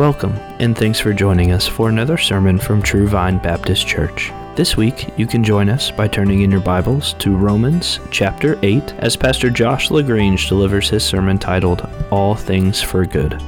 Welcome, and thanks for joining us for another sermon from True Vine Baptist Church. This week, you can join us by turning in your Bibles to Romans chapter 8 as Pastor Josh LaGrange delivers his sermon titled All Things for Good.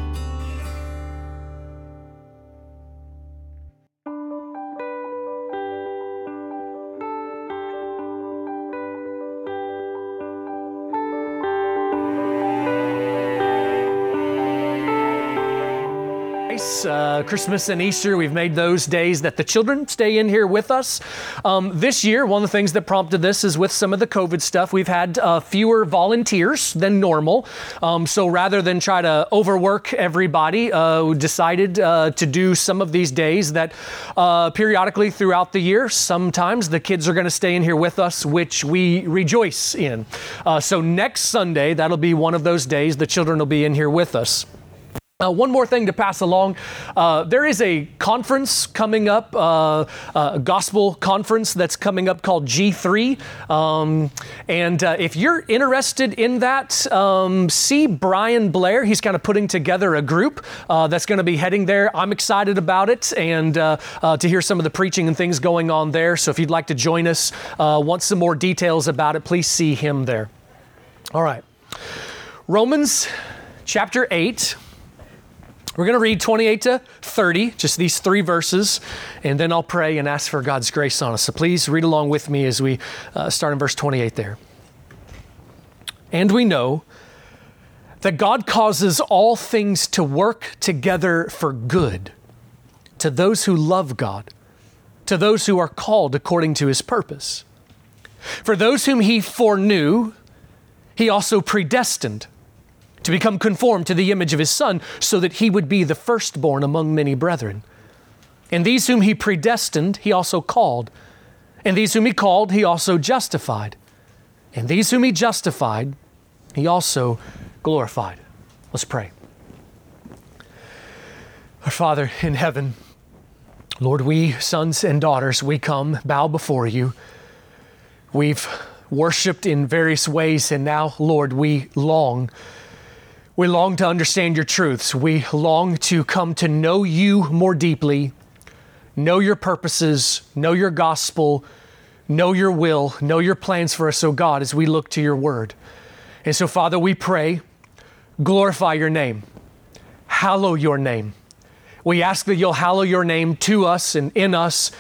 Uh, Christmas and Easter, we've made those days that the children stay in here with us. Um, this year, one of the things that prompted this is with some of the COVID stuff, we've had uh, fewer volunteers than normal. Um, so rather than try to overwork everybody, uh, we decided uh, to do some of these days that uh, periodically throughout the year, sometimes the kids are going to stay in here with us, which we rejoice in. Uh, so next Sunday, that'll be one of those days the children will be in here with us. Uh, one more thing to pass along. Uh, there is a conference coming up, uh, a gospel conference that's coming up called G3. Um, and uh, if you're interested in that, um, see Brian Blair. He's kind of putting together a group uh, that's going to be heading there. I'm excited about it and uh, to hear some of the preaching and things going on there. So if you'd like to join us, want some more details about it, please see him there. All right. Romans chapter 8. We're going to read 28 to 30, just these three verses, and then I'll pray and ask for God's grace on us. So please read along with me as we uh, start in verse 28 there. And we know that God causes all things to work together for good to those who love God, to those who are called according to his purpose. For those whom he foreknew, he also predestined to become conformed to the image of his Son, so that he would be the firstborn among many brethren. And these whom he predestined, he also called. And these whom he called, he also justified. And these whom he justified, he also glorified. Let's pray. Our Father in heaven, Lord, we, sons and daughters, we come, bow before you. We've worshiped in various ways, and now, Lord, we long we long to understand your truths. We long to come to know you more deeply, know your purposes, know your gospel, know your will, know your plans for us, oh God, as we look to your word. And so, Father, we pray, glorify your name, hallow your name. We ask that you'll hallow your name to us and in us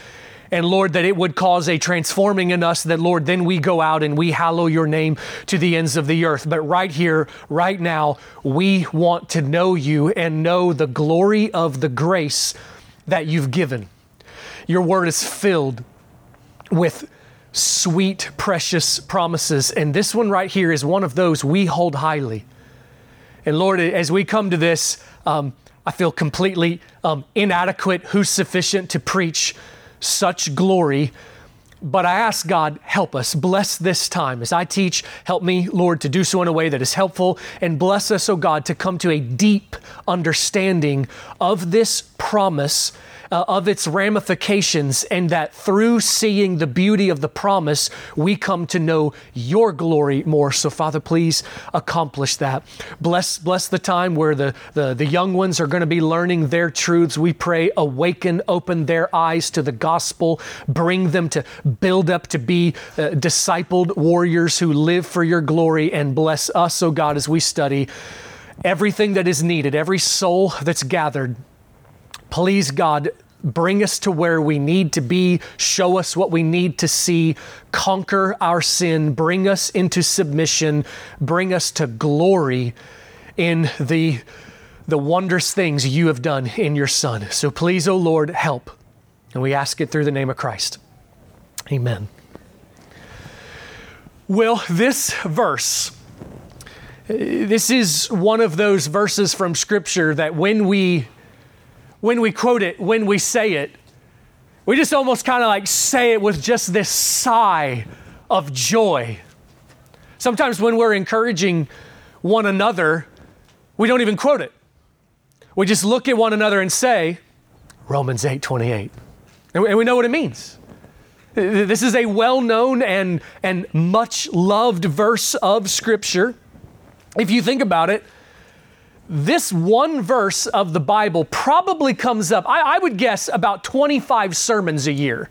and Lord, that it would cause a transforming in us, that Lord, then we go out and we hallow your name to the ends of the earth. But right here, right now, we want to know you and know the glory of the grace that you've given. Your word is filled with sweet, precious promises. And this one right here is one of those we hold highly. And Lord, as we come to this, um, I feel completely um, inadequate. Who's sufficient to preach such glory. But I ask God, help us. Bless this time. As I teach, help me, Lord, to do so in a way that is helpful. And bless us, oh God, to come to a deep understanding of this promise uh, of its ramifications, and that through seeing the beauty of the promise, we come to know your glory more. So, Father, please accomplish that. Bless, bless the time where the, the, the young ones are going to be learning their truths. We pray, awaken, open their eyes to the gospel, bring them to build up to be uh, discipled warriors who live for your glory, and bless us, oh God, as we study everything that is needed, every soul that's gathered. Please, God, bring us to where we need to be, show us what we need to see, conquer our sin, bring us into submission, bring us to glory in the, the wondrous things you have done in your Son. So please, O oh Lord, help. And we ask it through the name of Christ. Amen. Well, this verse, this is one of those verses from Scripture that when we when we quote it, when we say it, we just almost kind of like say it with just this sigh of joy. Sometimes when we're encouraging one another, we don't even quote it. We just look at one another and say, Romans 8 28. And we know what it means. This is a well known and, and much loved verse of Scripture. If you think about it, this one verse of the Bible probably comes up, I, I, would guess, about 25 sermons a year.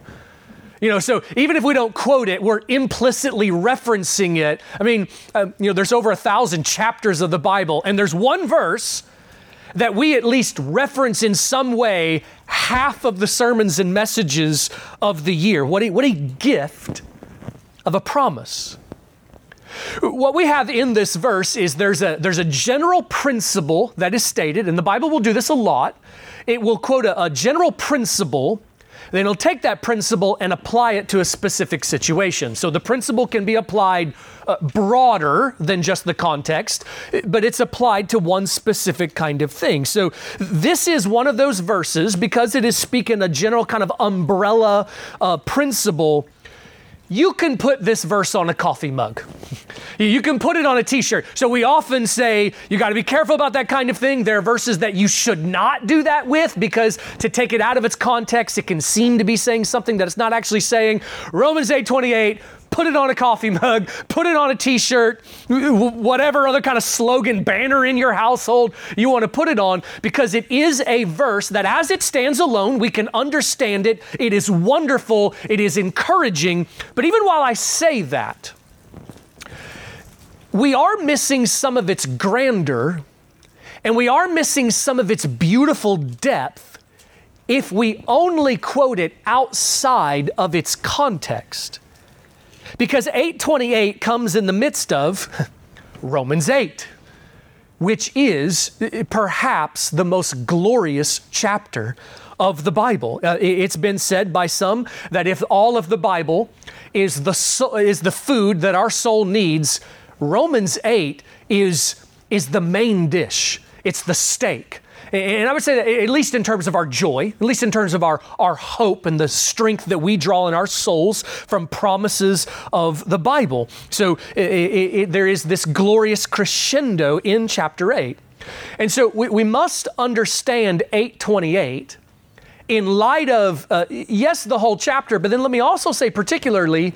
You know, so even if we don't quote it, we're implicitly referencing it. I mean, uh, you know, there's over a thousand chapters of the Bible, and there's one verse that we at least reference in some way half of the sermons and messages of the year. What a, what a gift of a promise. What we have in this verse is there's a, there's a general principle that is stated, and the Bible will do this a lot. It will quote a, a general principle then it'll take that principle and apply it to a specific situation. So the principle can be applied uh, broader than just the context, but it's applied to one specific kind of thing. So this is one of those verses because it is speaking a general kind of umbrella uh, principle you can put this verse on a coffee mug. You can put it on a t shirt. So we often say, you got to be careful about that kind of thing. There are verses that you should not do that with because to take it out of its context, it can seem to be saying something that it's not actually saying. Romans 8 28, put it on a coffee mug, put it on a t shirt, whatever other kind of slogan banner in your household you want to put it on, because it is a verse that as it stands alone, we can understand it. It is wonderful, it is encouraging. But even while I say that, we are missing some of its grandeur and we are missing some of its beautiful depth if we only quote it outside of its context. Because 828 comes in the midst of Romans 8, which is perhaps the most glorious chapter of the Bible. Uh, it's been said by some that if all of the Bible is the, so, is the food that our soul needs, Romans 8 is, is the main dish. It's the steak. And I would say that at least in terms of our joy, at least in terms of our, our hope and the strength that we draw in our souls from promises of the Bible. So it, it, it, there is this glorious crescendo in chapter 8. And so we, we must understand 828 in light of, uh, yes, the whole chapter, but then let me also say particularly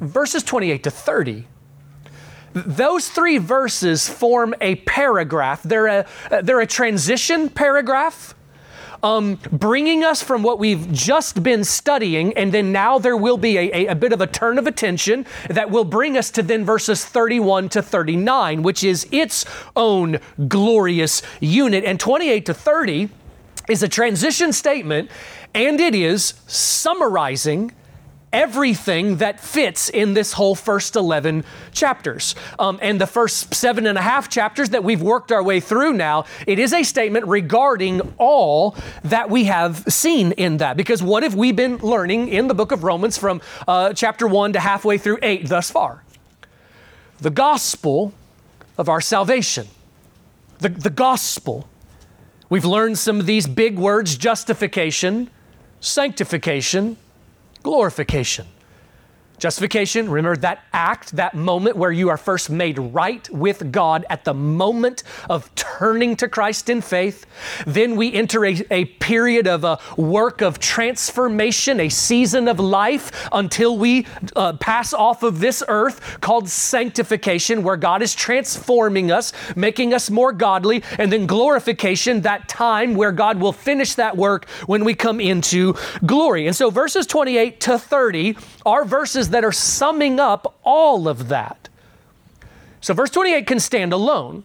verses 28 to 30 those three verses form a paragraph. They're a, they're a transition paragraph. Um, bringing us from what we've just been studying, and then now there will be a, a, a, bit of a turn of attention that will bring us to then verses 31 to 39, which is its own glorious unit. And 28 to 30 is a transition statement, and it is summarizing everything that fits in this whole first 11 chapters. Um, and the first seven and a half chapters that we've worked our way through now, it is a statement regarding all that we have seen in that. Because what have we been learning in the book of Romans from uh, chapter 1 to halfway through 8 thus far? The gospel of our salvation. The, the gospel. We've learned some of these big words justification, sanctification, glorification. Justification, remember that act, that moment where you are first made right with God at the moment of turning to Christ in faith. Then we enter a, a period of a work of transformation, a season of life until we uh, pass off of this earth called sanctification, where God is transforming us, making us more godly. And then glorification, that time where God will finish that work when we come into glory. And so verses 28 to 30 are verses that are summing up all of that. So, verse 28 can stand alone.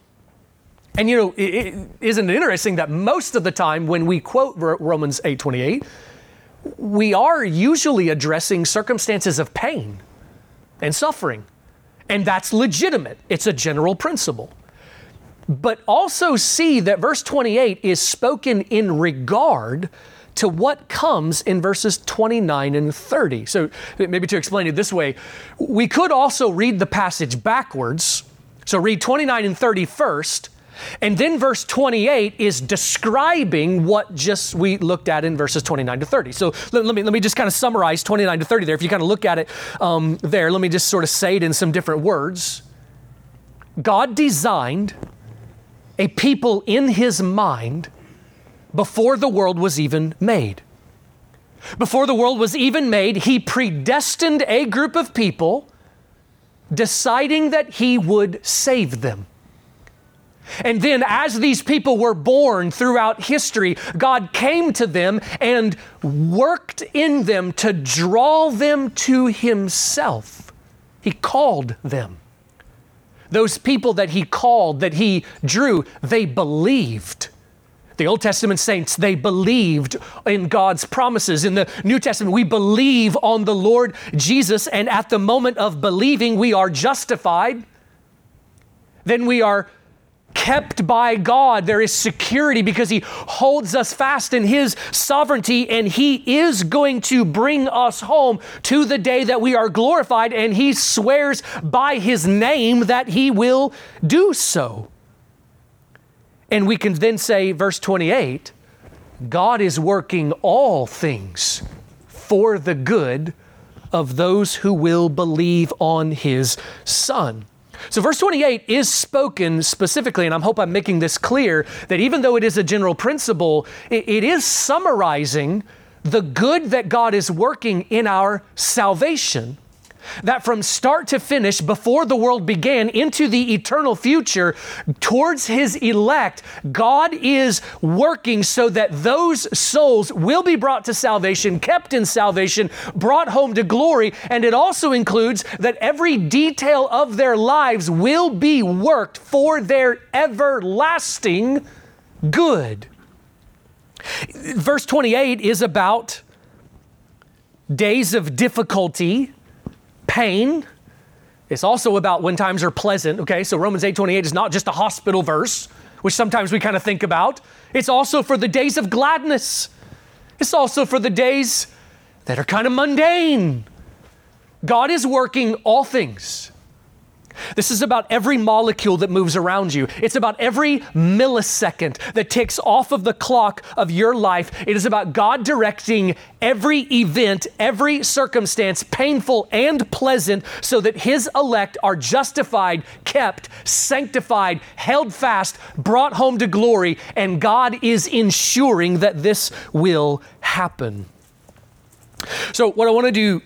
And you know, is not it interesting that most of the time when we quote Romans 8:28, we are usually addressing circumstances of pain and suffering. And that's legitimate. It's a general principle. But also see that verse 28 is spoken in regard to what comes in verses 29 and 30. So, maybe to explain it this way, we could also read the passage backwards. So, read 29 and 30 first, and then verse 28 is describing what just we looked at in verses 29 to 30. So let, let me, let me just kind of summarize 29 to 30 there. If you kind of look at it um, there, let me just sort of say it in some different words. God designed a people in his mind before the world was even made. Before the world was even made, He predestined a group of people, deciding that He would save them. And then, as these people were born throughout history, God came to them and worked in them to draw them to Himself. He called them. Those people that He called, that He drew, they believed. The Old Testament saints, they believed in God's promises. In the New Testament, we believe on the Lord Jesus, and at the moment of believing, we are justified. Then we are kept by God. There is security because He holds us fast in His sovereignty, and He is going to bring us home to the day that we are glorified, and He swears by His name that He will do so. And we can then say, verse 28 God is working all things for the good of those who will believe on his Son. So, verse 28 is spoken specifically, and I hope I'm making this clear that even though it is a general principle, it, it is summarizing the good that God is working in our salvation that from start to finish, before the world began, into the eternal future, towards His elect, God is working so that those souls will be brought to salvation, kept in salvation, brought home to glory. And it also includes that every detail of their lives will be worked for their everlasting good. Verse 28 is about days of difficulty pain. It's also about when times are pleasant, okay? So Romans 8:28 is not just a hospital verse, which sometimes we kind of think about. It's also for the days of gladness. It's also for the days that are kind of mundane. God is working all things this is about every molecule that moves around you. It's about every millisecond that ticks off of the clock of your life. It is about God directing every event, every circumstance, painful and pleasant, so that His elect are justified, kept, sanctified, held fast, brought home to glory, and God is ensuring that this will happen. So, what I want to do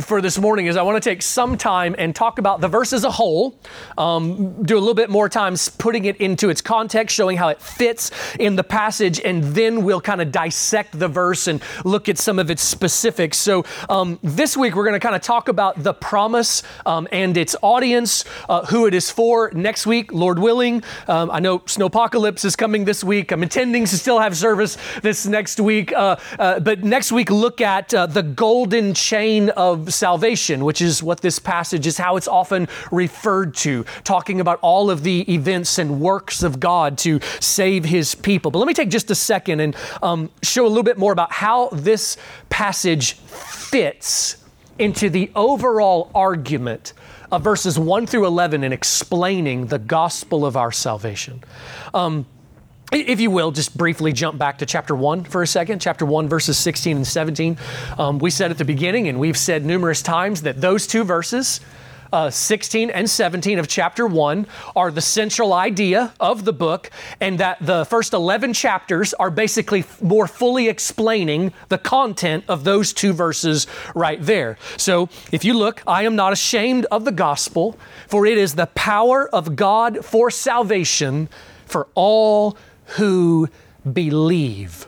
for this morning is I want to take some time and talk about the verse as a whole, um, do a little bit more time putting it into its context, showing how it fits in the passage, and then we'll kind of dissect the verse and look at some of its specifics. So um, this week we're going to kind of talk about the promise um, and its audience, uh, who it is for. Next week, Lord willing, um, I know Snowpocalypse is coming this week. I'm intending to still have service this next week, uh, uh, but next week look at uh, the golden chain of salvation, which is what this passage is how it's often referred to, talking about all of the events and works of God to save his people. But let me take just a second and um, show a little bit more about how this passage fits into the overall argument of verses 1 through 11 in explaining the gospel of our salvation. Um, if you will, just briefly jump back to chapter 1 for a second, chapter 1, verses 16 and 17. Um, we said at the beginning, and we've said numerous times, that those two verses, uh, 16 and 17 of chapter 1, are the central idea of the book, and that the first 11 chapters are basically more fully explaining the content of those two verses right there. So if you look, I am not ashamed of the gospel, for it is the power of God for salvation for all who believe.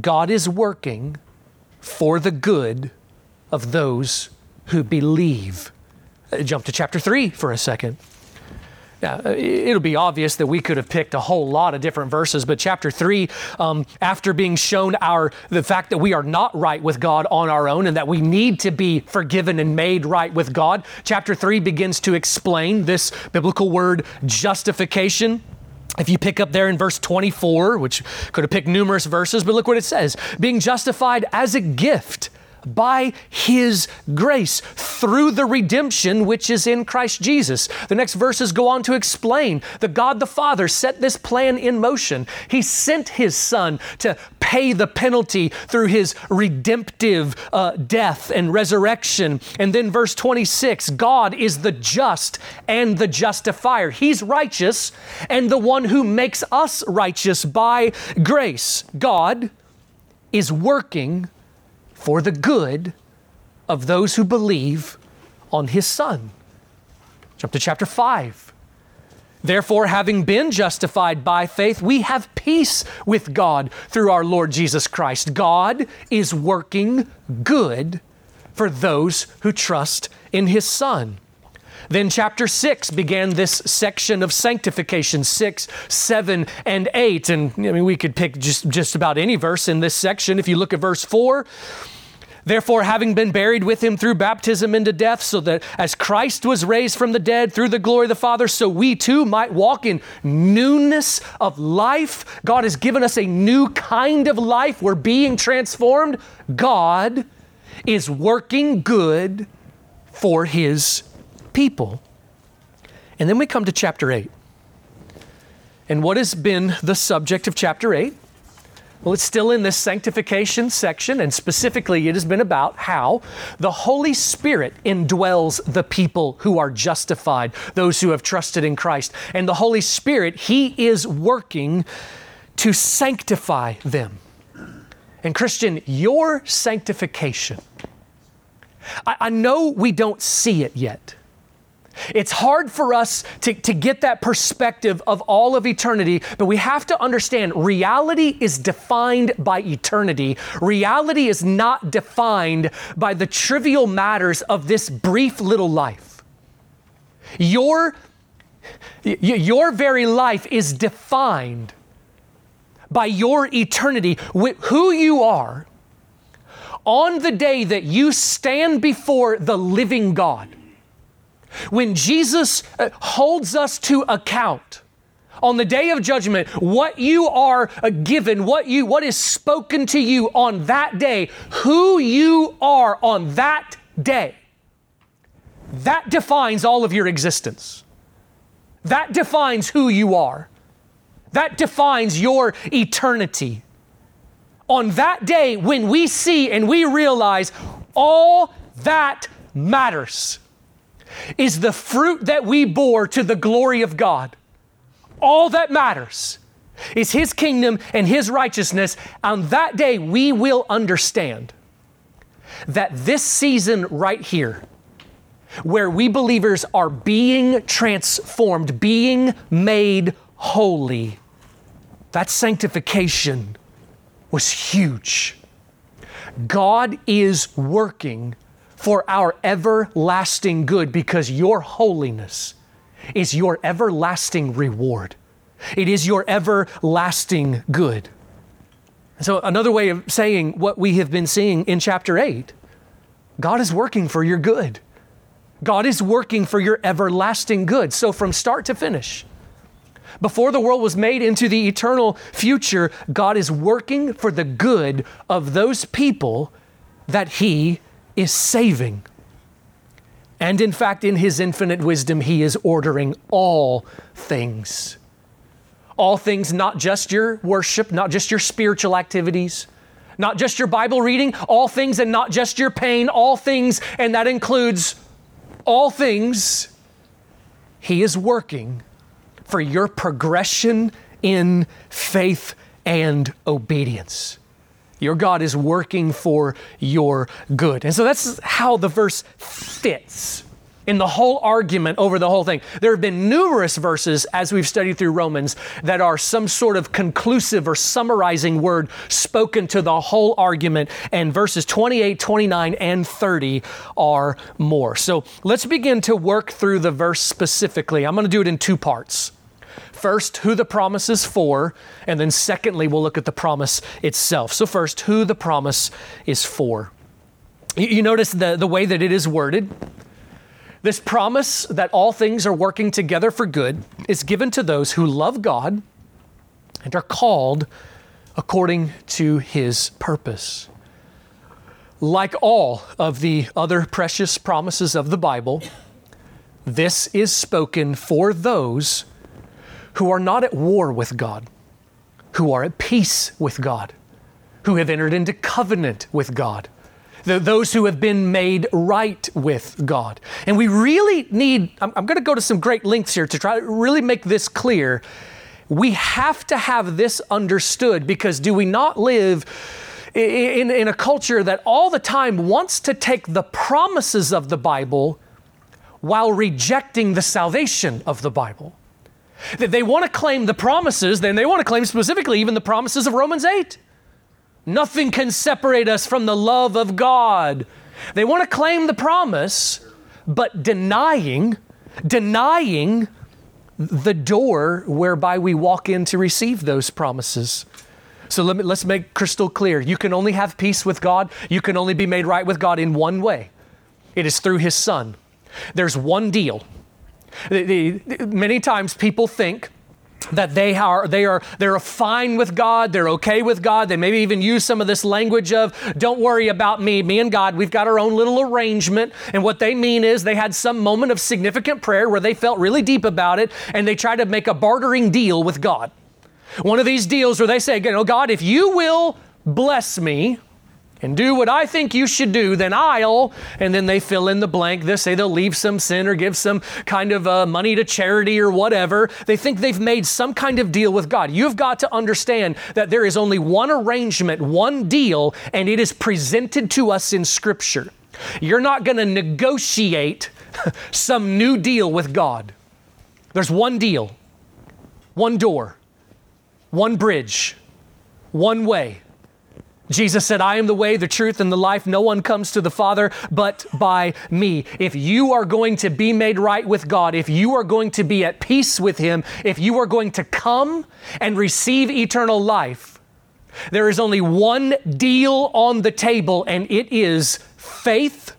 God is working for the good of those who believe. Uh, jump to chapter 3 for a second. Now, uh, it'll be obvious that we could have picked a whole lot of different verses, but chapter three, um, after being shown our the fact that we are not right with God on our own and that we need to be forgiven and made right with God, chapter three begins to explain this biblical word justification. If you pick up there in verse 24, which could have picked numerous verses, but look what it says. Being justified as a gift by his grace through the redemption which is in Christ Jesus. The next verses go on to explain that God the Father set this plan in motion. He sent his Son to pay the penalty through his redemptive uh, death and resurrection. And then verse 26 God is the just and the justifier. He's righteous and the one who makes us righteous by grace. God is working for the good of those who believe on his Son. Jump to chapter 5. Therefore, having been justified by faith, we have peace with God through our Lord Jesus Christ. God is working good for those who trust in His Son. Then, chapter 6 began this section of sanctification 6, 7, and 8. And I mean, we could pick just, just about any verse in this section. If you look at verse 4, Therefore, having been buried with him through baptism into death, so that as Christ was raised from the dead through the glory of the Father, so we too might walk in newness of life. God has given us a new kind of life. We're being transformed. God is working good for his people. And then we come to chapter 8. And what has been the subject of chapter 8? Well, it's still in this sanctification section, and specifically, it has been about how the Holy Spirit indwells the people who are justified, those who have trusted in Christ. And the Holy Spirit, He is working to sanctify them. And, Christian, your sanctification, I, I know we don't see it yet. It's hard for us to, to get that perspective of all of eternity, but we have to understand reality is defined by eternity. Reality is not defined by the trivial matters of this brief little life. Your, your very life is defined by your eternity, who you are on the day that you stand before the living God when Jesus uh, holds us to account on the day of judgment, what you are uh, given, what you what is spoken to you on that day, who you are on that day, that defines all of your existence. That defines who you are. That defines your eternity. On that day, when we see and we realize all that matters is the fruit that we bore to the glory of God. All that matters is His kingdom and His righteousness. On that day, we will understand that this season right here, where we believers are being transformed, being made holy, that sanctification was huge. God is working for our everlasting good because your holiness is your everlasting reward. It is your everlasting good. So, another way of saying what we have been seeing in chapter 8 God is working for your good. God is working for your everlasting good. So, from start to finish, before the world was made into the eternal future, God is working for the good of those people that He is saving. And in fact, in His infinite wisdom, He is ordering all things. All things, not just your worship, not just your spiritual activities, not just your Bible reading, all things and not just your pain, all things, and that includes all things. He is working for your progression in faith and obedience. Your God is working for your good. And so that's how the verse fits in the whole argument over the whole thing. There have been numerous verses as we've studied through Romans that are some sort of conclusive or summarizing word spoken to the whole argument, and verses 28, 29, and 30 are more. So let's begin to work through the verse specifically. I'm going to do it in two parts. First, who the promise is for, and then secondly, we'll look at the promise itself. So, first, who the promise is for. You, you notice the, the way that it is worded. This promise that all things are working together for good is given to those who love God and are called according to his purpose. Like all of the other precious promises of the Bible, this is spoken for those who are not at war with God, who are at peace with God, who have entered into covenant with God, those who have been made right with God. And we really need, I'm, I'm going to go to some great lengths here to try to really make this clear. We have to have this understood because do we not live in, in a culture that all the time wants to take the promises of the Bible while rejecting the salvation of the Bible? They want to claim the promises, then they want to claim specifically even the promises of Romans 8. Nothing can separate us from the love of God. They want to claim the promise, but denying, denying the door whereby we walk in to receive those promises. So let me, let's make crystal clear. You can only have peace with God, you can only be made right with God in one way it is through His Son. There's one deal. The, the, many times people think that they are they are they're fine with God, they're okay with God. They maybe even use some of this language of "Don't worry about me, me and God. We've got our own little arrangement." And what they mean is they had some moment of significant prayer where they felt really deep about it, and they try to make a bartering deal with God. One of these deals where they say, "You know, God, if you will bless me." And do what I think you should do, then I'll, and then they fill in the blank. They say they'll leave some sin or give some kind of uh, money to charity or whatever. They think they've made some kind of deal with God. You've got to understand that there is only one arrangement, one deal, and it is presented to us in Scripture. You're not going to negotiate some new deal with God. There's one deal, one door, one bridge, one way. Jesus said, I am the way, the truth, and the life. No one comes to the Father but by me. If you are going to be made right with God, if you are going to be at peace with Him, if you are going to come and receive eternal life, there is only one deal on the table, and it is faith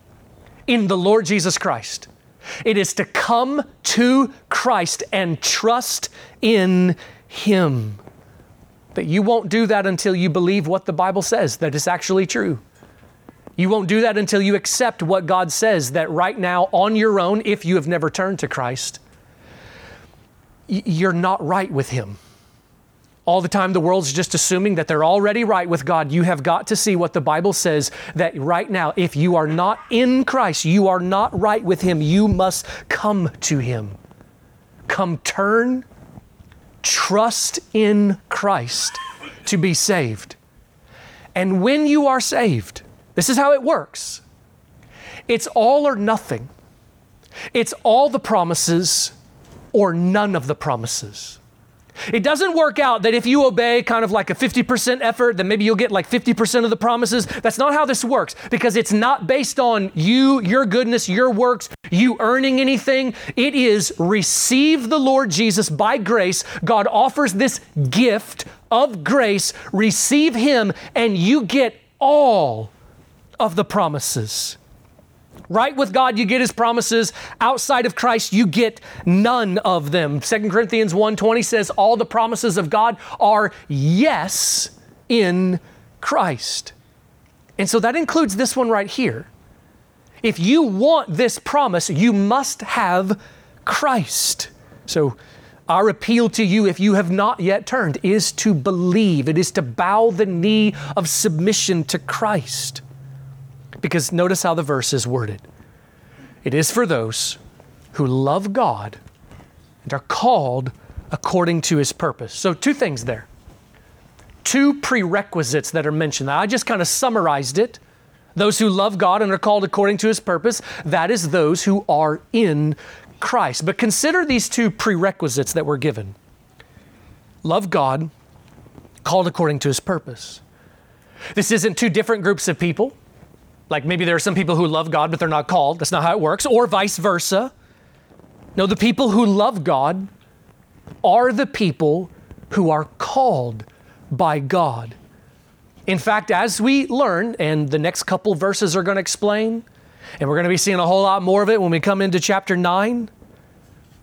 in the Lord Jesus Christ. It is to come to Christ and trust in Him. But you won't do that until you believe what the Bible says, that it's actually true. You won't do that until you accept what God says that right now, on your own, if you have never turned to Christ, you're not right with Him. All the time, the world's just assuming that they're already right with God. You have got to see what the Bible says that right now, if you are not in Christ, you are not right with Him. You must come to Him. Come turn trust in Christ to be saved. And when you are saved, this is how it works it's all or nothing. It's all the promises or none of the promises. It doesn't work out that if you obey kind of like a 50% effort, then maybe you'll get like 50% of the promises. That's not how this works because it's not based on you, your goodness, your works, you earning anything. It is receive the Lord Jesus by grace. God offers this gift of grace. Receive Him, and you get all of the promises. Right with God, you get his promises. Outside of Christ, you get none of them. 2 Corinthians 1:20 says all the promises of God are yes in Christ. And so that includes this one right here. If you want this promise, you must have Christ. So our appeal to you, if you have not yet turned, is to believe. It is to bow the knee of submission to Christ. Because notice how the verse is worded it is for those who love God and are called according to his purpose. So, two things there. Two prerequisites that are mentioned. I just kind of summarized it. Those who love God and are called according to his purpose, that is those who are in Christ. But consider these two prerequisites that were given love God, called according to his purpose. This isn't two different groups of people. Like maybe there are some people who love God, but they're not called. That's not how it works. Or vice versa. No, the people who love God are the people who are called by God. In fact, as we learn, and the next couple verses are going to explain, and we're going to be seeing a whole lot more of it when we come into chapter 9,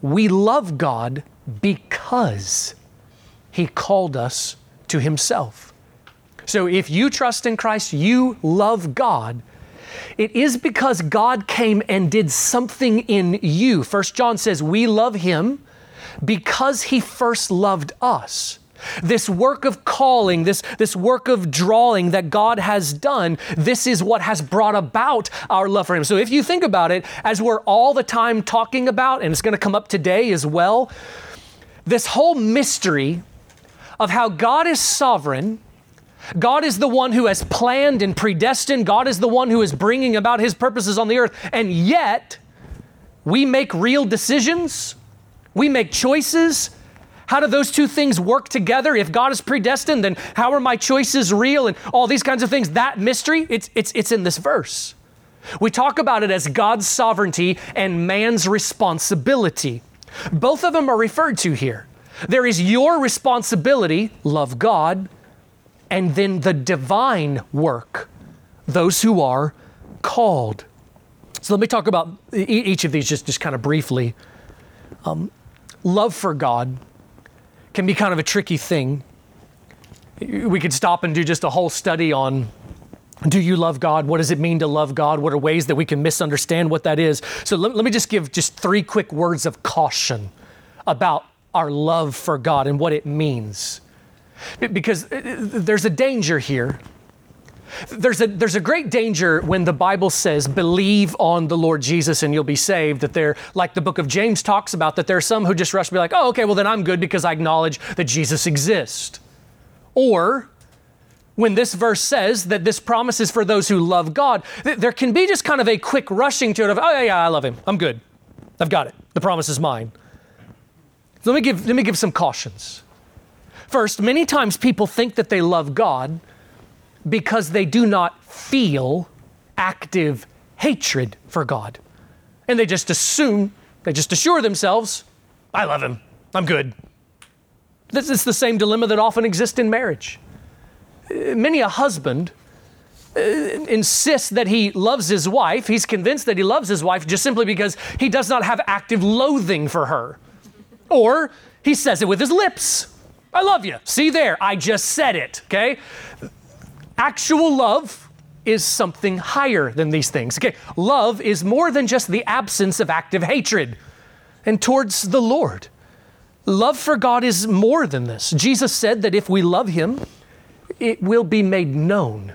we love God because He called us to Himself. So if you trust in Christ, you love God it is because God came and did something in you. First John says, We love him because he first loved us. This work of calling, this, this work of drawing that God has done, this is what has brought about our love for Him. So if you think about it, as we're all the time talking about, and it's going to come up today as well, this whole mystery of how God is sovereign God is the one who has planned and predestined. God is the one who is bringing about his purposes on the earth. And yet, we make real decisions, we make choices How do those two things work together? If God is predestined, then how are my choices real and all these kinds of things? That mystery, it's, it's, it's in this verse. We talk about it as God's sovereignty and man's responsibility. Both of them are referred to here. There is your responsibility, love God, and then the divine work, those who are called. So let me talk about each of these just, just kind of briefly. Um, love for God can be kind of a tricky thing. We could stop and do just a whole study on do you love God? What does it mean to love God? What are ways that we can misunderstand what that is? So let, let me just give just three quick words of caution about our love for God and what it means. Because uh, uh, there's a danger here. There's a, there's a great danger when the Bible says, believe on the Lord Jesus and you'll be saved. That they're, like the book of James talks about, that there are some who just rush to be like, oh, okay, well, then I'm good because I acknowledge that Jesus exists. Or when this verse says that this promise is for those who love God, there can be just kind of a quick rushing to it of, oh, yeah, yeah, I love him. I'm good. I've got it. The promise is mine. Let me give, let me give some cautions. First, many times people think that they love God because they do not feel active hatred for God. And they just assume, they just assure themselves, I love him, I'm good. This is the same dilemma that often exists in marriage. Many a husband uh, insists that he loves his wife. He's convinced that he loves his wife just simply because he does not have active loathing for her. Or he says it with his lips. I love you. See there, I just said it, okay? Actual love is something higher than these things. Okay, love is more than just the absence of active hatred and towards the Lord. Love for God is more than this. Jesus said that if we love Him, it will be made known.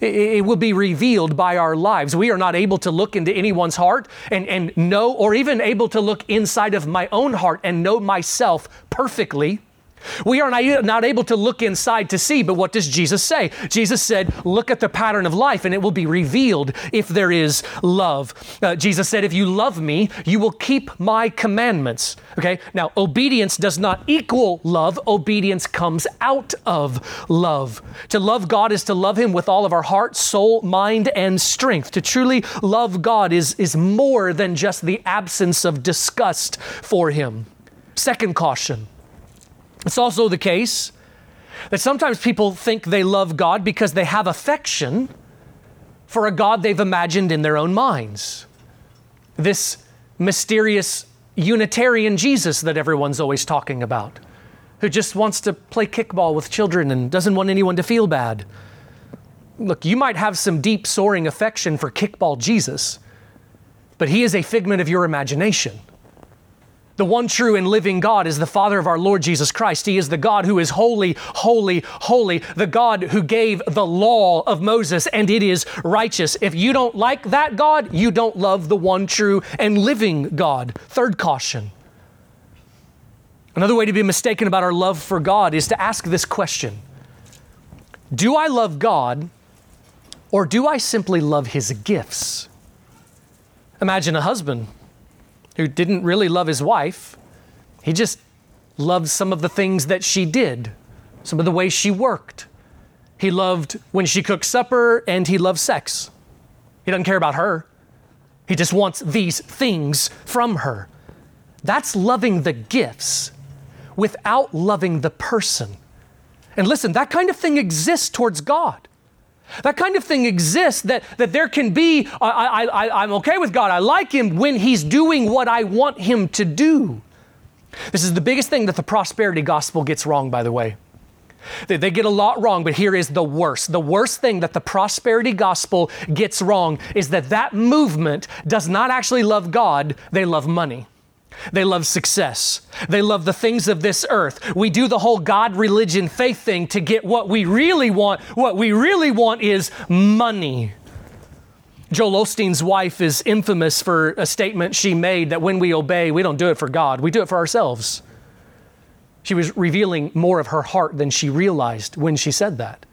It will be revealed by our lives. We are not able to look into anyone's heart and, and know, or even able to look inside of my own heart and know myself perfectly we are not able to look inside to see, but what does Jesus say? Jesus said, Look at the pattern of life, and it will be revealed if there is love. Uh, Jesus said, If you love me, you will keep my commandments. Okay, now obedience does not equal love, obedience comes out of love. To love God is to love Him with all of our heart, soul, mind, and strength. To truly love God is, is more than just the absence of disgust for Him. Second caution it's also the case that sometimes people think they love God because they have affection for a God they've imagined in their own minds. This mysterious Unitarian Jesus that everyone's always talking about, who just wants to play kickball with children and doesn't want anyone to feel bad. Look, you might have some deep, soaring affection for kickball Jesus, but he is a figment of your imagination. The one true and living God is the Father of our Lord Jesus Christ. He is the God who is holy, holy, holy, the God who gave the law of Moses, and it is righteous. If you don't like that God, you don't love the one true and living God. Third caution. Another way to be mistaken about our love for God is to ask this question Do I love God, or do I simply love His gifts? Imagine a husband who didn't really love his wife. He just loved some of the things that she did, some of the ways she worked. He loved when she cooked supper and he loved sex. He doesn't care about her. He just wants these things from her. That's loving the gifts without loving the person. And listen, that kind of thing exists towards God. That kind of thing exists that, that there can be, I, I, I'm okay with God, I like Him when He's doing what I want Him to do. This is the biggest thing that the prosperity gospel gets wrong, by the way. They, they get a lot wrong, but here is the worst. The worst thing that the prosperity gospel gets wrong is that that movement does not actually love God, they love money. They love success. They love the things of this earth. We do the whole God, religion, faith thing to get what we really want. What we really want is money. Joel Osteen's wife is infamous for a statement she made that when we obey, we don't do it for God, we do it for ourselves. She was revealing more of her heart than she realized when she said that.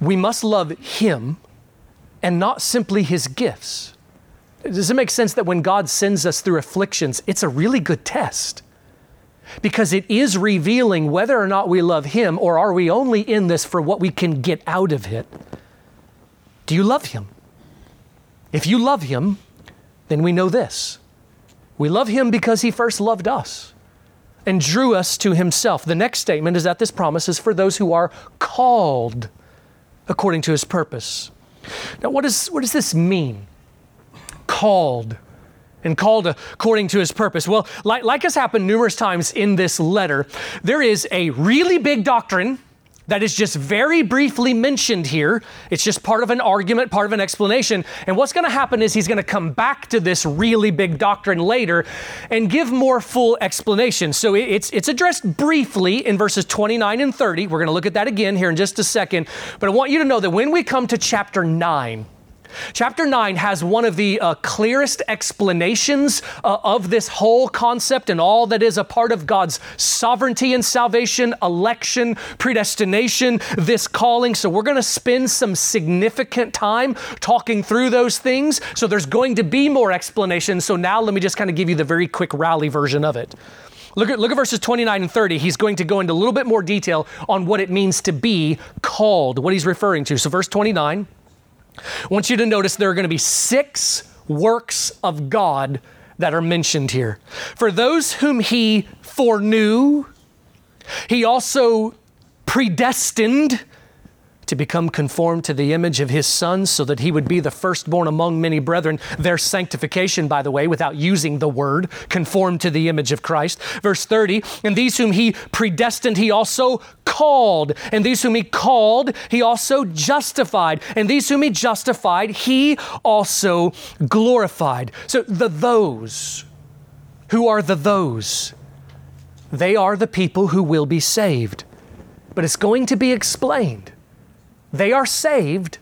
We must love Him and not simply His gifts. Does it make sense that when God sends us through afflictions, it's a really good test? because it is revealing whether or not we love Him or are we only in this for what we can get out of it. Do you love Him? If you love Him, then we know this. We love Him because He first loved us and drew us to Himself. The next statement is that this promise is for those who are called according to His purpose. Now, what, is, what does this mean? Called and called according to his purpose. Well, like, like, has happened numerous times in this letter, there is a really big doctrine that is just very briefly mentioned here. It's just part of an argument, part of an explanation. And what's going to happen is he's going to come back to this really big doctrine later and give more full explanation. So it's, it's addressed briefly in verses 29 and 30. We're going to look at that again here in just a second. But I want you to know that when we come to chapter 9, Chapter 9 has one of the uh, clearest explanations uh, of this whole concept and all that is a part of God's sovereignty and salvation, election, predestination, this calling. So, we're going to spend some significant time talking through those things. So, there's going to be more explanations. So, now let me just kind of give you the very quick rally version of it. Look at, look at verses 29 and 30. He's going to go into a little bit more detail on what it means to be called, what he's referring to. So, verse 29. I want you to notice there are going to be six works of God that are mentioned here. For those whom he foreknew, he also predestined to become conformed to the image of his son so that he would be the firstborn among many brethren. Their sanctification, by the way, without using the word, conformed to the image of Christ. Verse 30, and these whom he predestined, he also called. And these whom he called, he also justified. And these whom he justified, he also glorified. So the those, who are the those? They are the people who will be saved. But it's going to be explained they are saved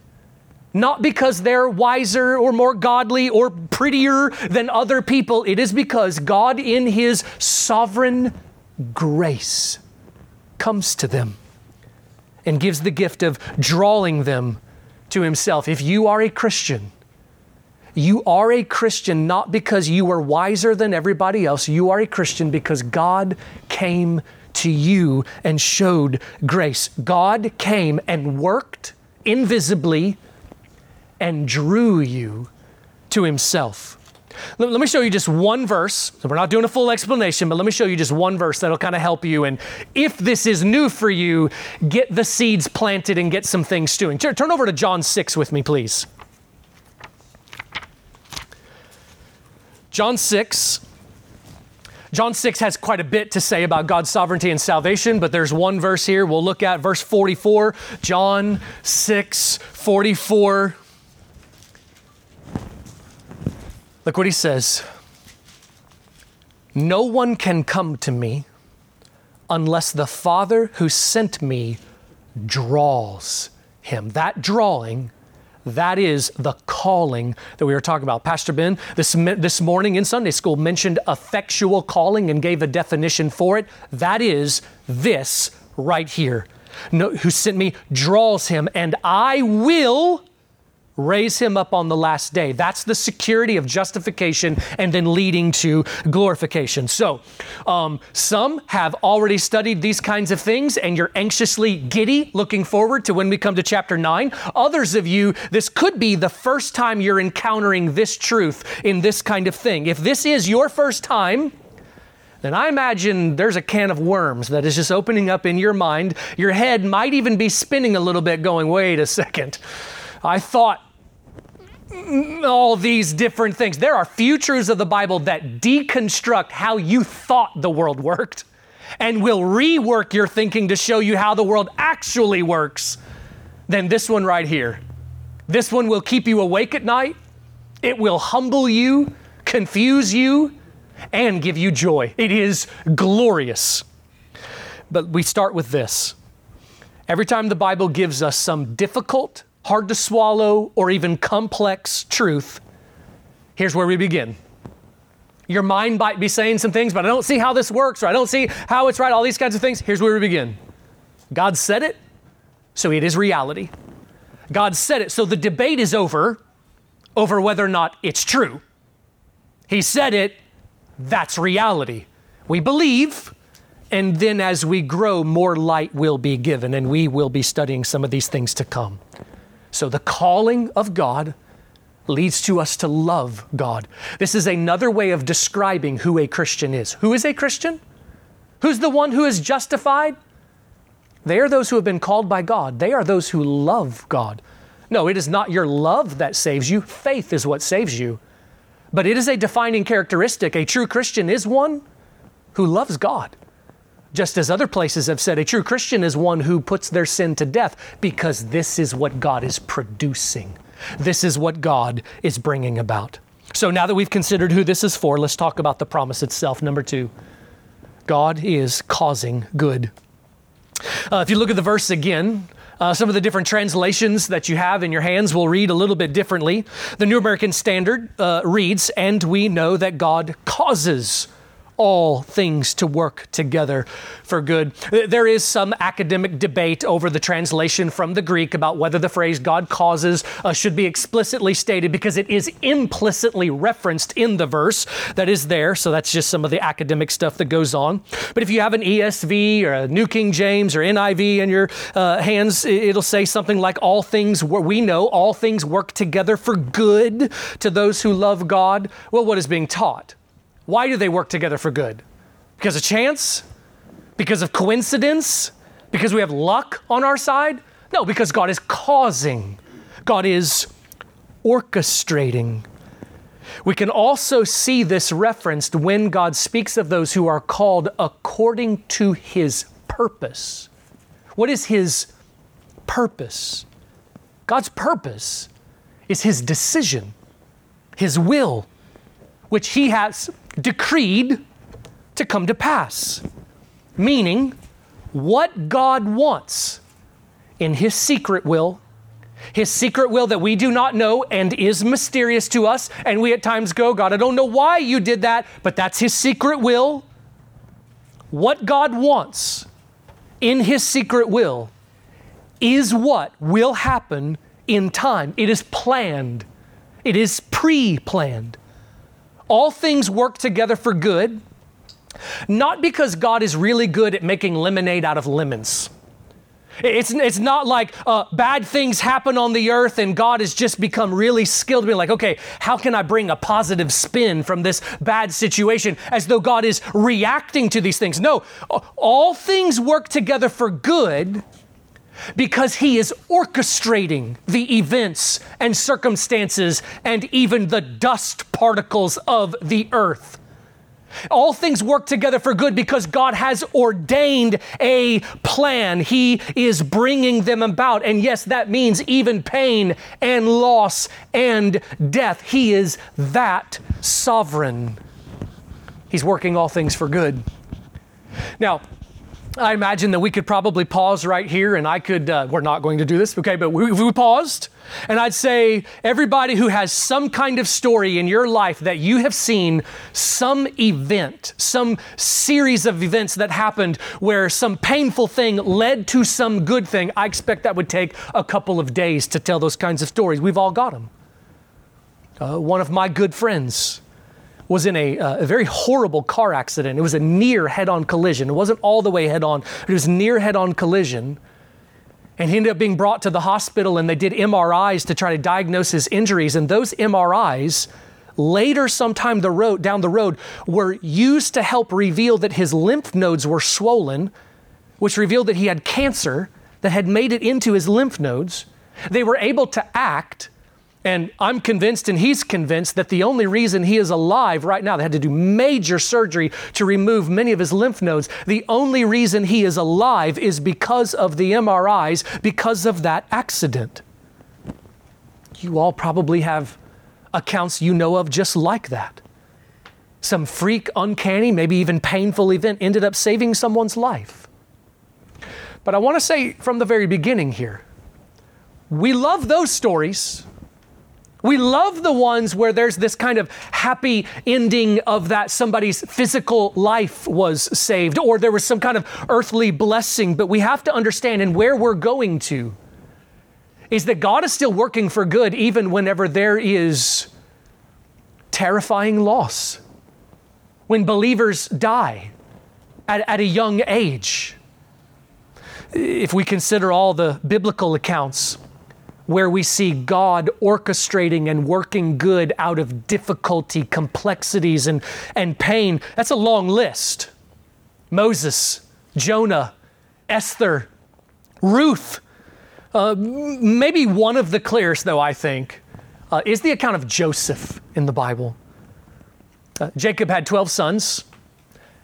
not because they're wiser or more godly or prettier than other people. It is because God, in His sovereign grace, comes to them and gives the gift of drawing them to Himself. If you are a Christian, you are a Christian not because you are wiser than everybody else. You are a Christian because God came to you and showed grace. God came and worked invisibly and drew you to Himself. Let, me show you just one verse. So we're not doing a full explanation, but let me show you just one verse that'll kind of help you. And if this is new for you, get the seeds planted and get some things stewing. Turn over to John 6 with me, please. John 6. John 6 has quite a bit to say about God's sovereignty and salvation, but there's one verse here we'll look at, verse 44. John 6 44. Look what he says No one can come to me unless the Father who sent me draws him. That drawing that is the calling that we were talking about. Pastor Ben, this, this morning in Sunday school, mentioned effectual calling and gave a definition for it. That is this right here. No, who sent me draws him, and I will raise him up on the last day. That's the security of justification and then leading to glorification. So, um, some have already studied these kinds of things and you're anxiously giddy looking forward to when we come to chapter 9. Others of you, this could be the first time you're encountering this truth in this kind of thing. If this is your first time, then I imagine there's a can of worms that is just opening up in your mind. Your head might even be spinning a little bit, going, wait a second. I thought Mm, all these different things. There are truths of the Bible that deconstruct how you thought the world worked and will rework your thinking to show you how the world actually works than this one right here. This one will keep you awake at night, it will humble you, confuse you, and give you joy. It is glorious. But we start with this. Every time the Bible gives us some difficult, hard to swallow, or even complex truth, here's where we begin. Your mind might be saying some things, but I don't see how this works, or I don't see how it's right, all these kinds of things. Here's where we begin. God said it, so it is reality. God said it, so the debate is over over whether or not it's true. He said it, that's reality. We believe, and then as we grow, more light will be given, and we will be studying some of these things to come. So, the calling of God leads to us to love God. This is another way of describing who a Christian is. Who is a Christian? Who's the one who is justified? They are those who have been called by God. They are those who love God. No, it is not your love that saves you, faith is what saves you. But it is a defining characteristic. A true Christian is one who loves God. Just as other places have said, a true Christian is one who puts their sin to death because this is what God is producing. This is what God is bringing about. So now that we've considered who this is for, let's talk about the promise itself. Number two, God is causing good. Uh, if you look at the verse again, uh, some of the different translations that you have in your hands will read a little bit differently. The New American Standard uh, reads, And we know that God causes all things to work together for good. There is some academic debate over the translation from the Greek about whether the phrase God causes uh, should be explicitly stated because it is implicitly referenced in the verse that is there. So that's just some of the academic stuff that goes on. But if you have an ESV or a New King James or NIV in your uh, hands, it'll say something like, All things, where we know all things work together for good to those who love God. Well, what is being taught? Why do they work together for good? Because of chance? Because of coincidence? Because we have luck on our side? No, because God is causing, God is orchestrating. We can also see this referenced when God speaks of those who are called according to his purpose. What is his purpose? God's purpose is his decision, his will, which he has decreed to come to pass. Meaning, what God wants in His secret will, His secret will that we do not know and is mysterious to us, and we at times go, God, I don't know why you did that, but that's His secret will. What God wants in His secret will is what will happen in time. It is planned, it is pre planned all things work together for good, not because God is really good at making lemonade out of lemons. It's, it's not like uh, bad things happen on the earth and God has just become really skilled, being like, okay, how can I bring a positive spin from this bad situation as though God is reacting to these things? No, all things work together for good because he is orchestrating the events and circumstances and even the dust particles of the earth. All things work together for good because God has ordained a plan. He is bringing them about. And yes, that means even pain and loss and death. He is that sovereign. He's working all things for good. Now, I imagine that we could probably pause right here and I could, uh, we're not going to do this, okay, but we, we paused and I'd say, everybody who has some kind of story in your life that you have seen some event, some series of events that happened where some painful thing led to some good thing, I expect that would take a couple of days to tell those kinds of stories. We've all got them. Uh, one of my good friends, was in a, uh, a very horrible car accident. It was a near head on collision. It wasn't all the way head on, but it was near head on collision. And he ended up being brought to the hospital, and they did MRIs to try to diagnose his injuries. And those MRIs, later, sometime the road, down the road, were used to help reveal that his lymph nodes were swollen, which revealed that he had cancer that had made it into his lymph nodes. They were able to act and I'm convinced, and he's convinced, that the only reason he is alive right now, they had to do major surgery to remove many of his lymph nodes. The only reason he is alive is because of the MRIs, because of that accident. You all probably have accounts you know of just like that. Some freak, uncanny, maybe even painful event ended up saving someone's life. But I want to say from the very beginning here, we love those stories we love the ones where there's this kind of happy ending of that somebody's physical life was saved or there was some kind of earthly blessing. But we have to understand, and where we're going to, is that God is still working for good even whenever there is terrifying loss. When believers die, at, at a young age. If we consider all the biblical accounts where we see God orchestrating and working good out of difficulty, complexities, and, and pain, that's a long list. Moses, Jonah, Esther, Ruth. Uh, maybe one of the clearest, though, I think, uh, is the account of Joseph in the Bible. Uh, Jacob had 12 sons,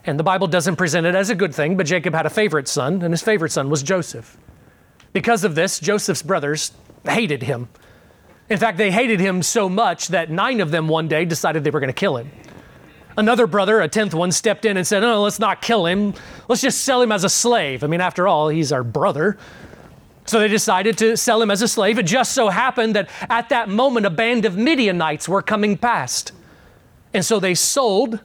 and the Bible doesn't present it as a good thing, but Jacob had a favorite son, and his favorite son was Joseph. Because of this, Joseph's brothers hated him. In fact, they hated him so much that nine of them one day decided they were going to kill him. Another brother, a tenth one, stepped in and said, No, let's not kill him. Let's just sell him as a slave. I mean, after all, he's our brother. So they decided to sell him as a slave. It just so happened that at that moment, a band of Midianites were coming past. And so they sold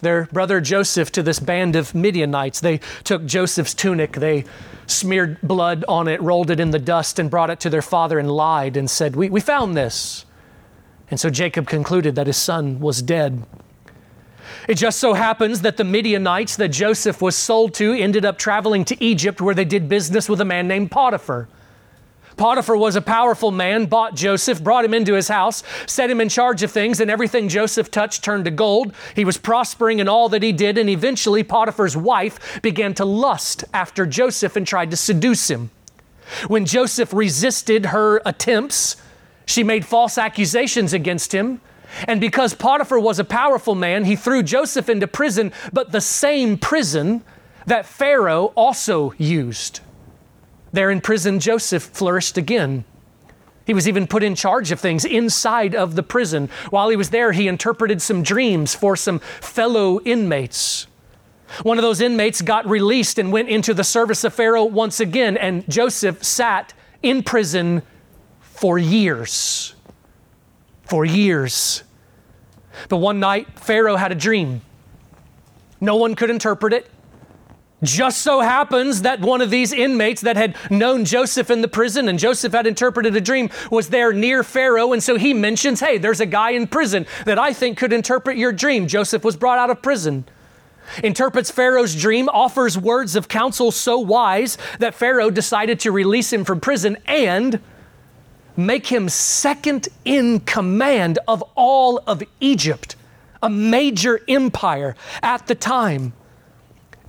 their brother Joseph to this band of Midianites. They took Joseph's tunic, they smeared blood on it, rolled it in the dust, and brought it to their father and lied and said, We, we found this. And so Jacob concluded that his son was dead. It just so happens that the Midianites that Joseph was sold to ended up traveling to Egypt where they did business with a man named Potiphar. Potiphar was a powerful man, bought Joseph, brought him into his house, set him in charge of things, and everything Joseph touched turned to gold. He was prospering in all that he did, and eventually Potiphar's wife began to lust after Joseph and tried to seduce him. When Joseph resisted her attempts, she made false accusations against him. And because Potiphar was a powerful man, he threw Joseph into prison, but the same prison that Pharaoh also used. There in prison, Joseph flourished again. He was even put in charge of things inside of the prison. While he was there, he interpreted some dreams for some fellow inmates. One of those inmates got released and went into the service of Pharaoh once again, and Joseph sat in prison for years for years. But one night, Pharaoh had a dream. No one could interpret it. Just so happens that one of these inmates that had known Joseph in the prison and Joseph had interpreted a dream was there near Pharaoh. And so he mentions, Hey, there's a guy in prison that I think could interpret your dream. Joseph was brought out of prison. Interprets Pharaoh's dream, offers words of counsel so wise that Pharaoh decided to release him from prison and make him second in command of all of Egypt, a major empire at the time.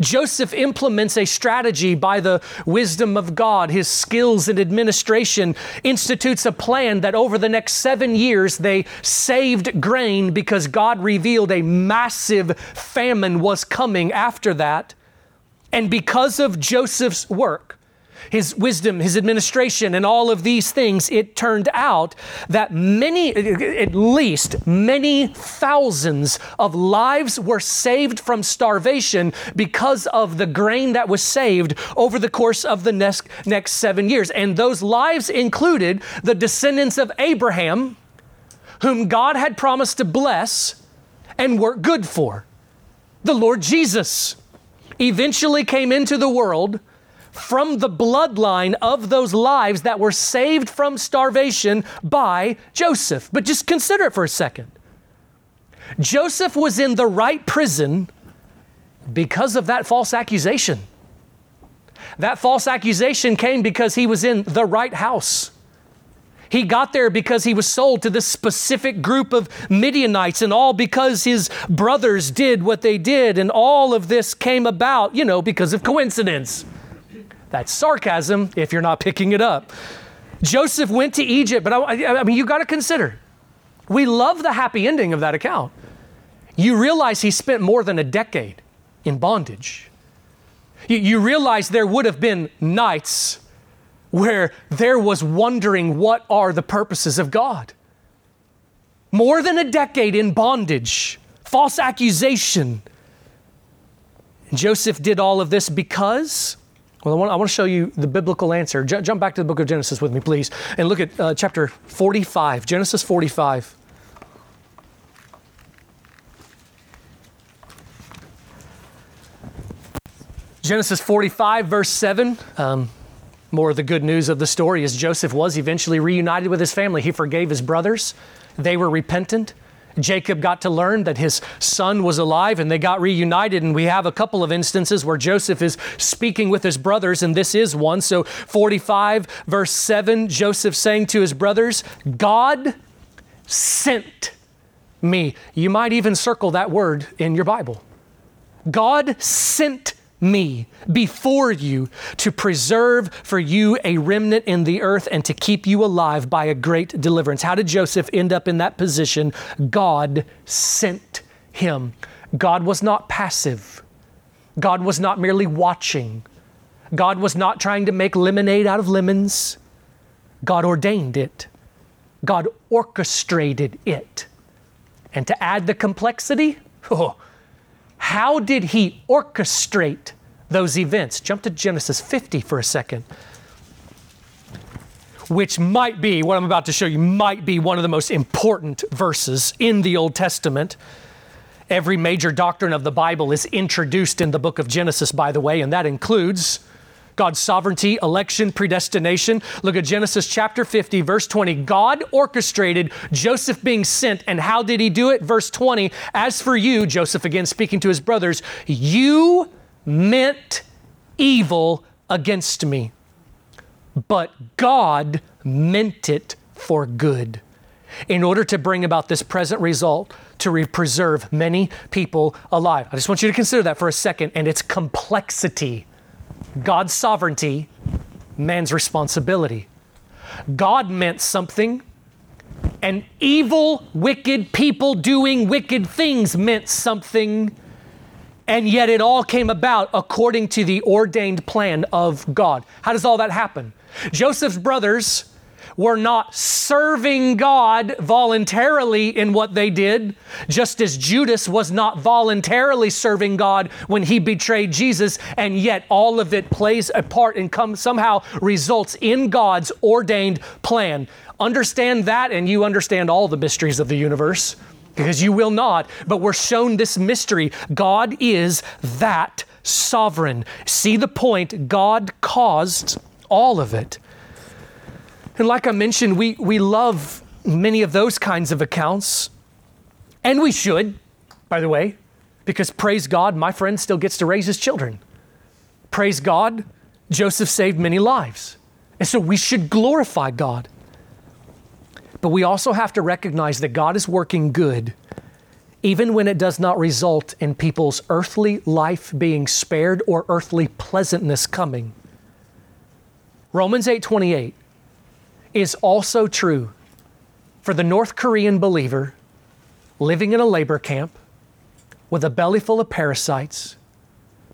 Joseph implements a strategy by the wisdom of God, his skills in administration, institutes a plan that over the next seven years they saved grain because God revealed a massive famine was coming after that. And because of Joseph's work, his wisdom, his administration, and all of these things, it turned out that many, at least many thousands of lives were saved from starvation because of the grain that was saved over the course of the next, next seven years. And those lives included the descendants of Abraham, whom God had promised to bless and work good for. The Lord Jesus eventually came into the world from the bloodline of those lives that were saved from starvation by Joseph. But just consider it for a second. Joseph was in the right prison because of that false accusation. That false accusation came because he was in the right house. He got there because he was sold to this specific group of Midianites, and all because his brothers did what they did, and all of this came about, you know, because of coincidence. That's sarcasm if you're not picking it up. Joseph went to Egypt, but I, I mean, you got to consider. We love the happy ending of that account. You realize he spent more than a decade in bondage. You, you realize there would have been nights where there was wondering what are the purposes of God. More than a decade in bondage, false accusation. Joseph did all of this because well, I want, I want to show you the biblical answer. J- jump back to the book of Genesis with me, please, and look at uh, chapter 45, Genesis 45. Genesis 45, verse 7. Um, more of the good news of the story is Joseph was eventually reunited with his family. He forgave his brothers, they were repentant. Jacob got to learn that his son was alive and they got reunited. And we have a couple of instances where Joseph is speaking with his brothers, and this is one. So, 45, verse 7, Joseph saying to his brothers, God sent me. You might even circle that word in your Bible. God sent me before you to preserve for you a remnant in the earth and to keep you alive by a great deliverance. How did Joseph end up in that position? God sent him. God was not passive, God was not merely watching, God was not trying to make lemonade out of lemons. God ordained it, God orchestrated it. And to add the complexity, oh, how did he orchestrate those events? Jump to Genesis 50 for a second. Which might be, what I'm about to show you, might be one of the most important verses in the Old Testament. Every major doctrine of the Bible is introduced in the book of Genesis, by the way, and that includes God's sovereignty, election, predestination. Look at Genesis chapter 50, verse 20. God orchestrated Joseph being sent, and how did he do it? Verse 20. As for you, Joseph again speaking to his brothers, you meant evil against me, but God meant it for good in order to bring about this present result to re- preserve many people alive. I just want you to consider that for a second and its complexity. God's sovereignty, man's responsibility. God meant something, and evil, wicked people doing wicked things meant something, and yet it all came about according to the ordained plan of God. How does all that happen? Joseph's brothers were not serving God voluntarily in what they did, just as Judas was not voluntarily serving God when he betrayed Jesus, and yet all of it plays a part and comes somehow results in God's ordained plan. Understand that, and you understand all the mysteries of the universe because you will not, but we're shown this mystery. God is that sovereign. See the point? God caused all of it. And like I mentioned, we, we love many of those kinds of accounts. And we should, by the way, because praise God, my friend still gets to raise his children. Praise God, Joseph saved many lives. And so we should glorify God. But we also have to recognize that God is working good even when it does not result in people's earthly life being spared or earthly pleasantness coming. Romans 8:28 is also true for the North Korean believer living in a labor camp with a belly full of parasites,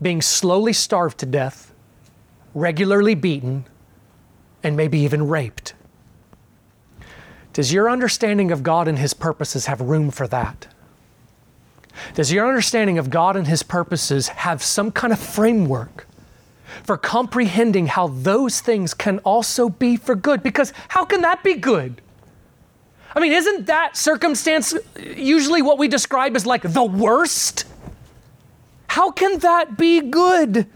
being slowly starved to death, regularly beaten, and maybe even raped. Does your understanding of God and His purposes have room for that? Does your understanding of God and His purposes have some kind of framework for comprehending how those things can also be for good. Because how can that be good? I mean, isn't that circumstance usually what we describe as like the worst? How can that be good?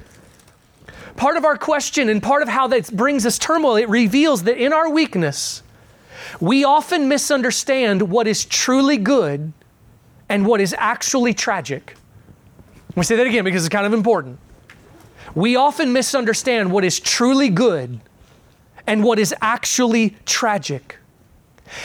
Part of our question and part of how that brings us turmoil, it reveals that in our weakness, we often misunderstand what is truly good and what is actually tragic. We say that again because it's kind of important. We often misunderstand what is truly good and what is actually tragic.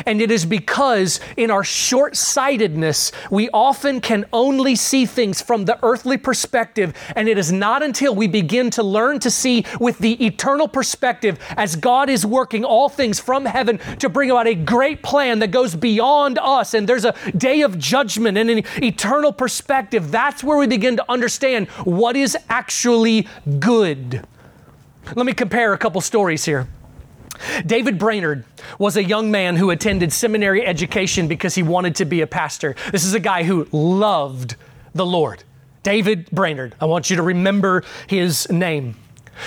And it is because in our short sightedness, we often can only see things from the earthly perspective. And it is not until we begin to learn to see with the eternal perspective as God is working all things from heaven to bring about a great plan that goes beyond us. And there's a day of judgment and an eternal perspective. That's where we begin to understand what is actually good. Let me compare a couple stories here. David Brainerd was a young man who attended seminary education because he wanted to be a pastor. This is a guy who loved the Lord. David Brainerd. I want you to remember his name.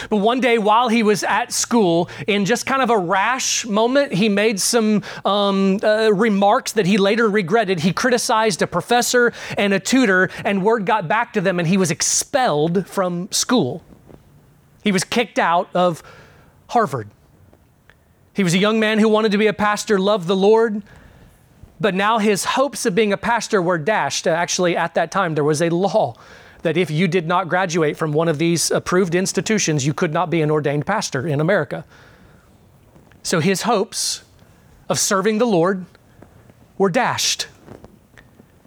But one day while he was at school, in just kind of a rash moment, he made some um, uh, remarks that he later regretted. He criticized a professor and a tutor, and word got back to them, and he was expelled from school. He was kicked out of Harvard. He was a young man who wanted to be a pastor, loved the Lord, But now his hopes of being a pastor were dashed. Actually, at that time, there was a law that if you did not graduate from one of these approved institutions, you could not be an ordained pastor in America. So his hopes of serving the Lord were dashed.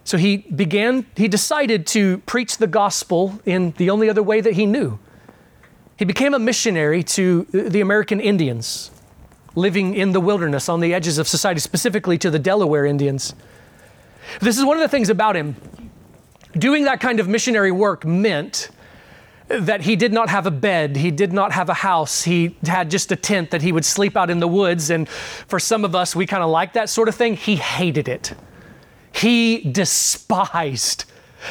So he began, he decided to preach the gospel in the only other way that he knew. He became a missionary to the American Indians living in the wilderness on the edges of society, specifically to the Delaware Indians. This is one of the things about him. Doing that kind of missionary work meant that he did not have a bed, he did not have a house, he had just a tent that he would sleep out in the woods. And for some of us, we kind of like that sort of thing. He hated it. He despised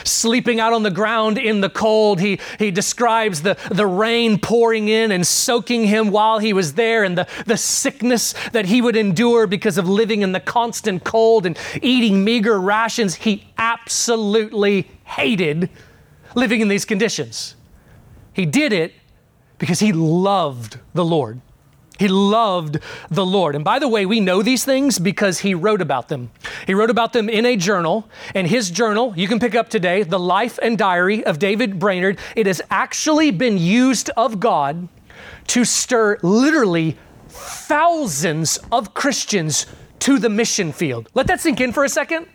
sleeping out on the ground in the cold. He, he describes the, the rain pouring in and soaking him while he was there and the, the sickness that he would endure because of living in the constant cold and eating meager rations. He absolutely hated living in these conditions. He did it because he loved the Lord. He loved the Lord. And by the way, we know these things because he wrote about them. He wrote about them in a journal, and his journal, you can pick up today, The Life and Diary of David Brainerd. It has actually been used of God to stir literally thousands of Christians to the mission field. Let that sink in for a second.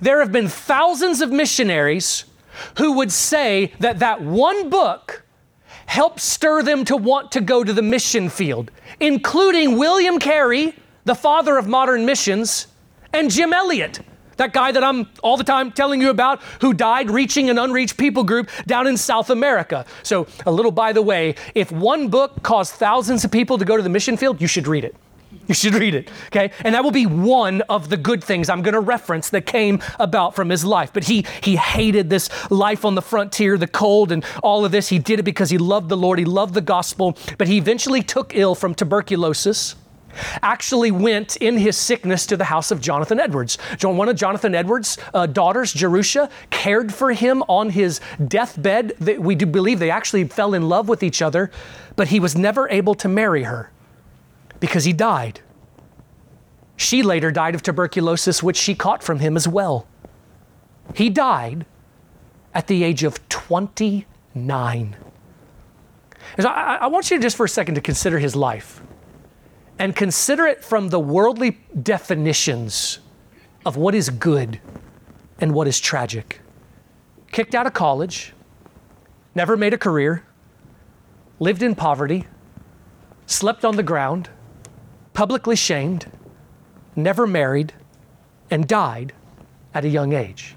There have been thousands of missionaries who would say that that one book helped stir them to want to go to the mission field, including William Carey, the father of modern missions, and Jim Elliot, that guy that I'm all the time telling you about who died reaching an unreached people group down in South America. So, a little by the way, if one book caused thousands of people to go to the mission field, you should read it. You should read it, okay? And that will be one of the good things I'm going to reference that came about from his life. But he he hated this life on the frontier, the cold and all of this. He did it because he loved the Lord, he loved the gospel, but he eventually took ill from tuberculosis. Actually, went in his sickness to the house of Jonathan Edwards. One of Jonathan Edwards' uh, daughters, Jerusha, cared for him on his deathbed. We do believe they actually fell in love with each other, but he was never able to marry her because he died. She later died of tuberculosis, which she caught from him as well. He died at the age of 29. So I, I want you just for a second to consider his life and consider it from the worldly definitions of what is good and what is tragic. Kicked out of college, never made a career, lived in poverty, slept on the ground, publicly shamed, never married, and died at a young age.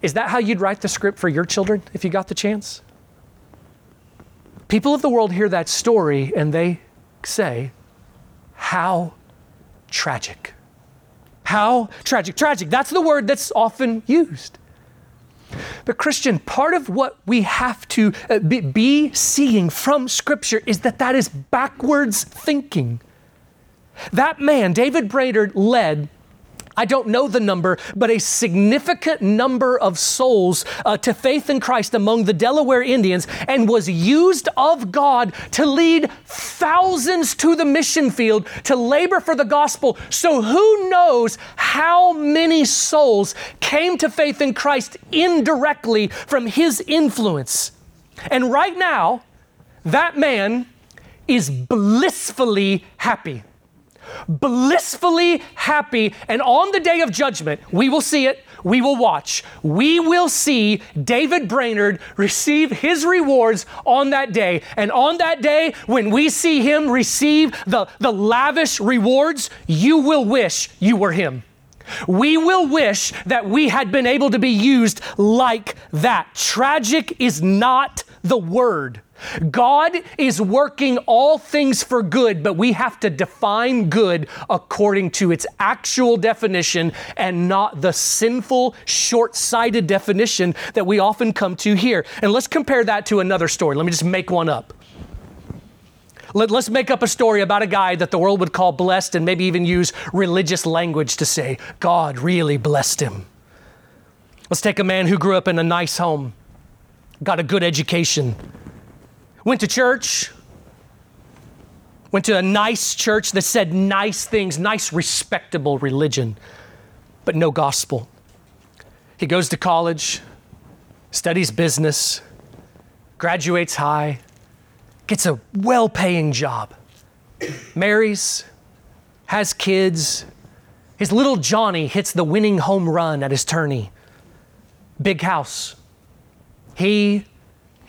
Is that how you'd write the script for your children if you got the chance? People of the world hear that story and they say, How tragic. How tragic. Tragic, that's the word that's often used. But, Christian, part of what we have to uh, be seeing from Scripture is that that is backwards thinking. That man, David Brainerd, led I don't know the number, but a significant number of souls uh, to faith in Christ among the Delaware Indians and was used of God to lead thousands to the mission field to labor for the gospel. So, who knows how many souls came to faith in Christ indirectly from his influence? And right now, that man is blissfully happy blissfully happy. And on the day of judgment, we will see it, we will watch. We will see David Brainerd receive his rewards on that day. And on that day, when we see him receive the, the lavish rewards, you will wish you were him. We will wish that we had been able to be used like that. Tragic is not the word. God is working all things for good, but we have to define good according to its actual definition and not the sinful, short sighted definition that we often come to here. And let's compare that to another story. Let me just make one up. Let, us make up a story about a guy that the world would call blessed and maybe even use religious language to say, God really blessed him. Let's take a man who grew up in a nice home, got a good education, went to church, went to a nice church that said nice things, nice, respectable religion, but no gospel. He goes to college, studies business, graduates high, gets a well paying job, marries, has kids. His little Johnny hits the winning home run at his tourney. Big house. He,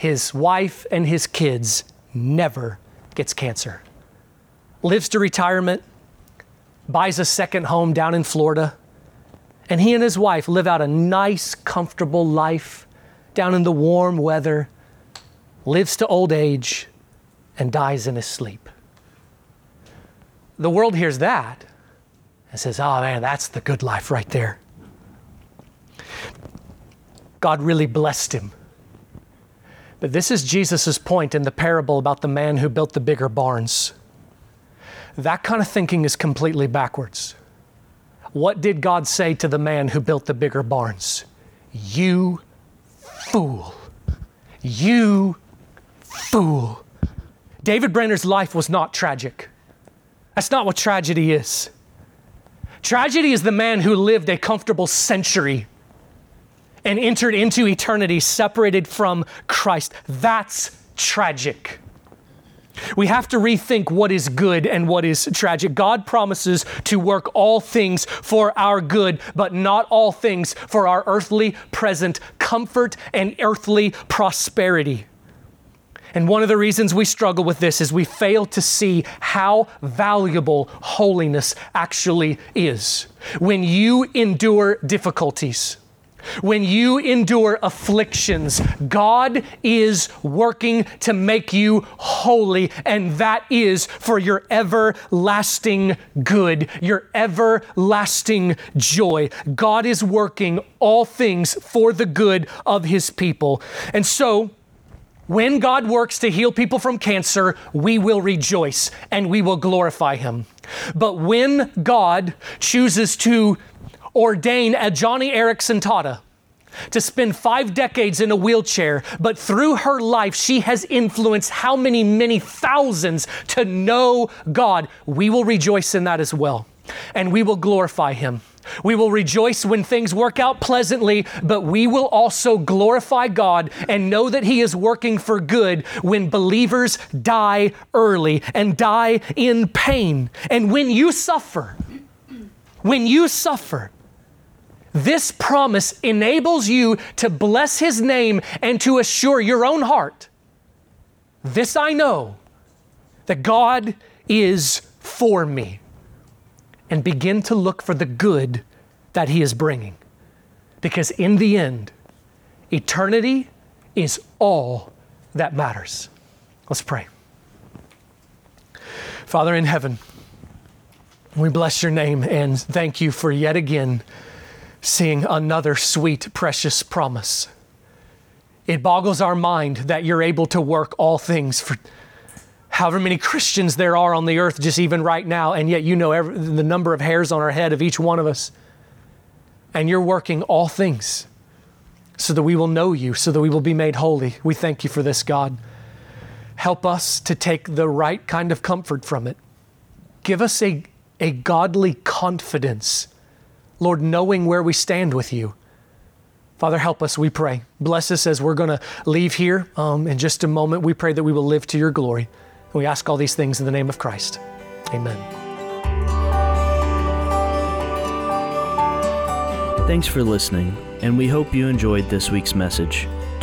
his wife, and his kids never gets cancer. Lives to retirement, buys a second home down in Florida, and he and his wife live out a nice, comfortable life down in the warm weather, lives to old age, and dies in his sleep. The world hears that and says, Oh man, that's the good life right there. God really blessed him. But this is Jesus' point in the parable about the man who built the bigger barns. That kind of thinking is completely backwards. What did God say to the man who built the bigger barns? You fool. You fool. David Brainerd's life was not tragic. That's not what tragedy is. Tragedy is the man who lived a comfortable century and entered into eternity separated from Christ. That's tragic. We have to rethink what is good and what is tragic. God promises to work all things for our good, but not all things for our earthly present comfort and earthly prosperity. And one of the reasons we struggle with this is we fail to see how valuable holiness actually is. When you endure difficulties, when you endure afflictions, God is working to make you holy, and that is for your everlasting good, your everlasting joy. God is working all things for the good of His people. And so, when God works to heal people from cancer, we will rejoice and we will glorify Him. But when God chooses to ordain a Joni Eareckson Tada to spend five decades in a wheelchair, but through her life, she has influenced how many, many thousands to know God, we will rejoice in that as well. And we will glorify Him. We will rejoice when things work out pleasantly, but we will also glorify God and know that He is working for good when believers die early and die in pain. And when you suffer, when you suffer, this promise enables you to bless His name and to assure your own heart this I know that God is for me and begin to look for the good that He is bringing. Because in the end, eternity is all that matters. Let's pray. Father in heaven, we bless your name and thank you for yet again seeing another sweet, precious promise. It boggles our mind that you're able to work all things for however many Christians there are on the earth, just even right now, and yet you know every, the number of hairs on our head of each one of us. And you're working all things so that we will know you, so that we will be made holy. We thank you for this, God. Help us to take the right kind of comfort from it. Give us a, a godly confidence, Lord, knowing where we stand with you. Father, help us, we pray. Bless us as we're going to leave here um, in just a moment. We pray that we will live to your glory. And we ask all these things in the name of Christ. Amen. Thanks for listening, and we hope you enjoyed this week's message.